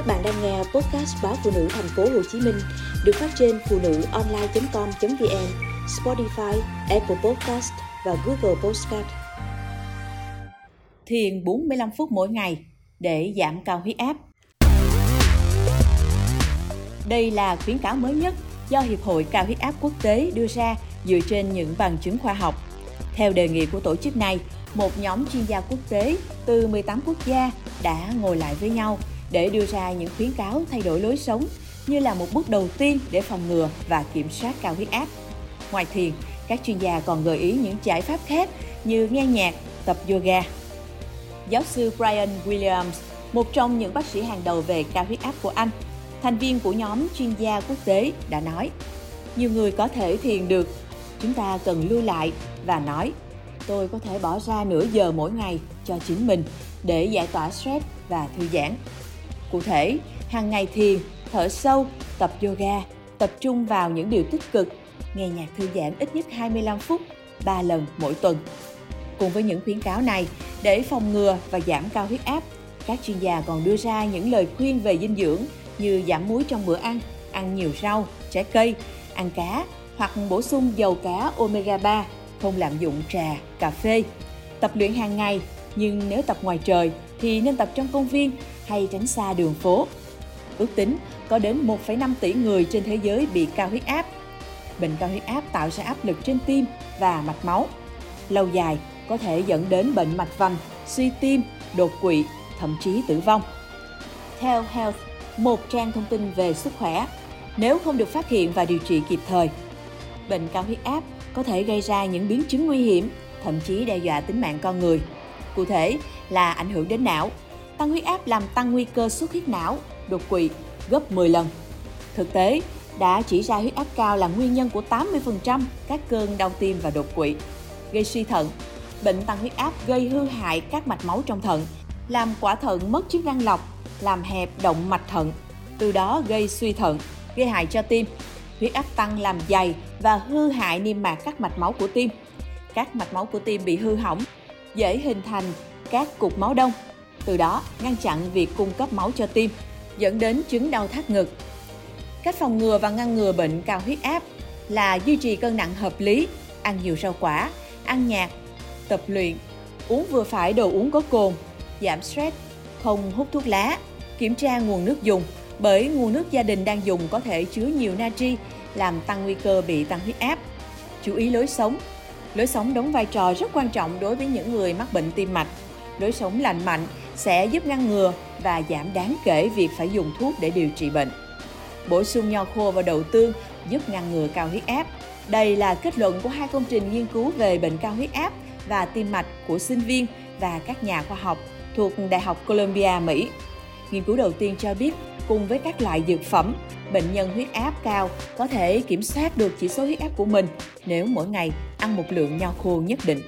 Các bạn đang nghe podcast báo phụ nữ thành phố Hồ Chí Minh được phát trên phụ nữ online.com.vn, Spotify, Apple Podcast và Google Podcast. Thiền 45 phút mỗi ngày để giảm cao huyết áp. Đây là khuyến cáo mới nhất do Hiệp hội Cao huyết áp quốc tế đưa ra dựa trên những bằng chứng khoa học. Theo đề nghị của tổ chức này, một nhóm chuyên gia quốc tế từ 18 quốc gia đã ngồi lại với nhau để đưa ra những khuyến cáo thay đổi lối sống như là một bước đầu tiên để phòng ngừa và kiểm soát cao huyết áp. Ngoài thiền, các chuyên gia còn gợi ý những giải pháp khác như nghe nhạc, tập yoga. Giáo sư Brian Williams, một trong những bác sĩ hàng đầu về cao huyết áp của Anh, thành viên của nhóm chuyên gia quốc tế đã nói, nhiều người có thể thiền được, chúng ta cần lưu lại và nói, tôi có thể bỏ ra nửa giờ mỗi ngày cho chính mình để giải tỏa stress và thư giãn. Cụ thể, hàng ngày thiền, thở sâu, tập yoga, tập trung vào những điều tích cực, nghe nhạc thư giãn ít nhất 25 phút, 3 lần mỗi tuần. Cùng với những khuyến cáo này, để phòng ngừa và giảm cao huyết áp, các chuyên gia còn đưa ra những lời khuyên về dinh dưỡng như giảm muối trong bữa ăn, ăn nhiều rau, trái cây, ăn cá hoặc bổ sung dầu cá omega 3, không lạm dụng trà, cà phê. Tập luyện hàng ngày, nhưng nếu tập ngoài trời thì nên tập trong công viên hay tránh xa đường phố. Ước tính có đến 1,5 tỷ người trên thế giới bị cao huyết áp. Bệnh cao huyết áp tạo ra áp lực trên tim và mạch máu. Lâu dài có thể dẫn đến bệnh mạch vành, suy tim, đột quỵ, thậm chí tử vong. Theo Health, một trang thông tin về sức khỏe, nếu không được phát hiện và điều trị kịp thời, bệnh cao huyết áp có thể gây ra những biến chứng nguy hiểm, thậm chí đe dọa tính mạng con người. Cụ thể là ảnh hưởng đến não, tăng huyết áp làm tăng nguy cơ xuất huyết não, đột quỵ gấp 10 lần. Thực tế, đã chỉ ra huyết áp cao là nguyên nhân của 80% các cơn đau tim và đột quỵ. Gây suy thận, bệnh tăng huyết áp gây hư hại các mạch máu trong thận, làm quả thận mất chức năng lọc, làm hẹp động mạch thận, từ đó gây suy thận, gây hại cho tim. Huyết áp tăng làm dày và hư hại niêm mạc các mạch máu của tim. Các mạch máu của tim bị hư hỏng, dễ hình thành các cục máu đông, từ đó ngăn chặn việc cung cấp máu cho tim, dẫn đến chứng đau thắt ngực. Cách phòng ngừa và ngăn ngừa bệnh cao huyết áp là duy trì cân nặng hợp lý, ăn nhiều rau quả, ăn nhạt, tập luyện, uống vừa phải đồ uống có cồn, giảm stress, không hút thuốc lá, kiểm tra nguồn nước dùng bởi nguồn nước gia đình đang dùng có thể chứa nhiều natri làm tăng nguy cơ bị tăng huyết áp. Chú ý lối sống. Lối sống đóng vai trò rất quan trọng đối với những người mắc bệnh tim mạch. Lối sống lành mạnh sẽ giúp ngăn ngừa và giảm đáng kể việc phải dùng thuốc để điều trị bệnh. Bổ sung nho khô và đậu tương giúp ngăn ngừa cao huyết áp. Đây là kết luận của hai công trình nghiên cứu về bệnh cao huyết áp và tim mạch của sinh viên và các nhà khoa học thuộc Đại học Columbia, Mỹ. Nghiên cứu đầu tiên cho biết, cùng với các loại dược phẩm, bệnh nhân huyết áp cao có thể kiểm soát được chỉ số huyết áp của mình nếu mỗi ngày ăn một lượng nho khô nhất định.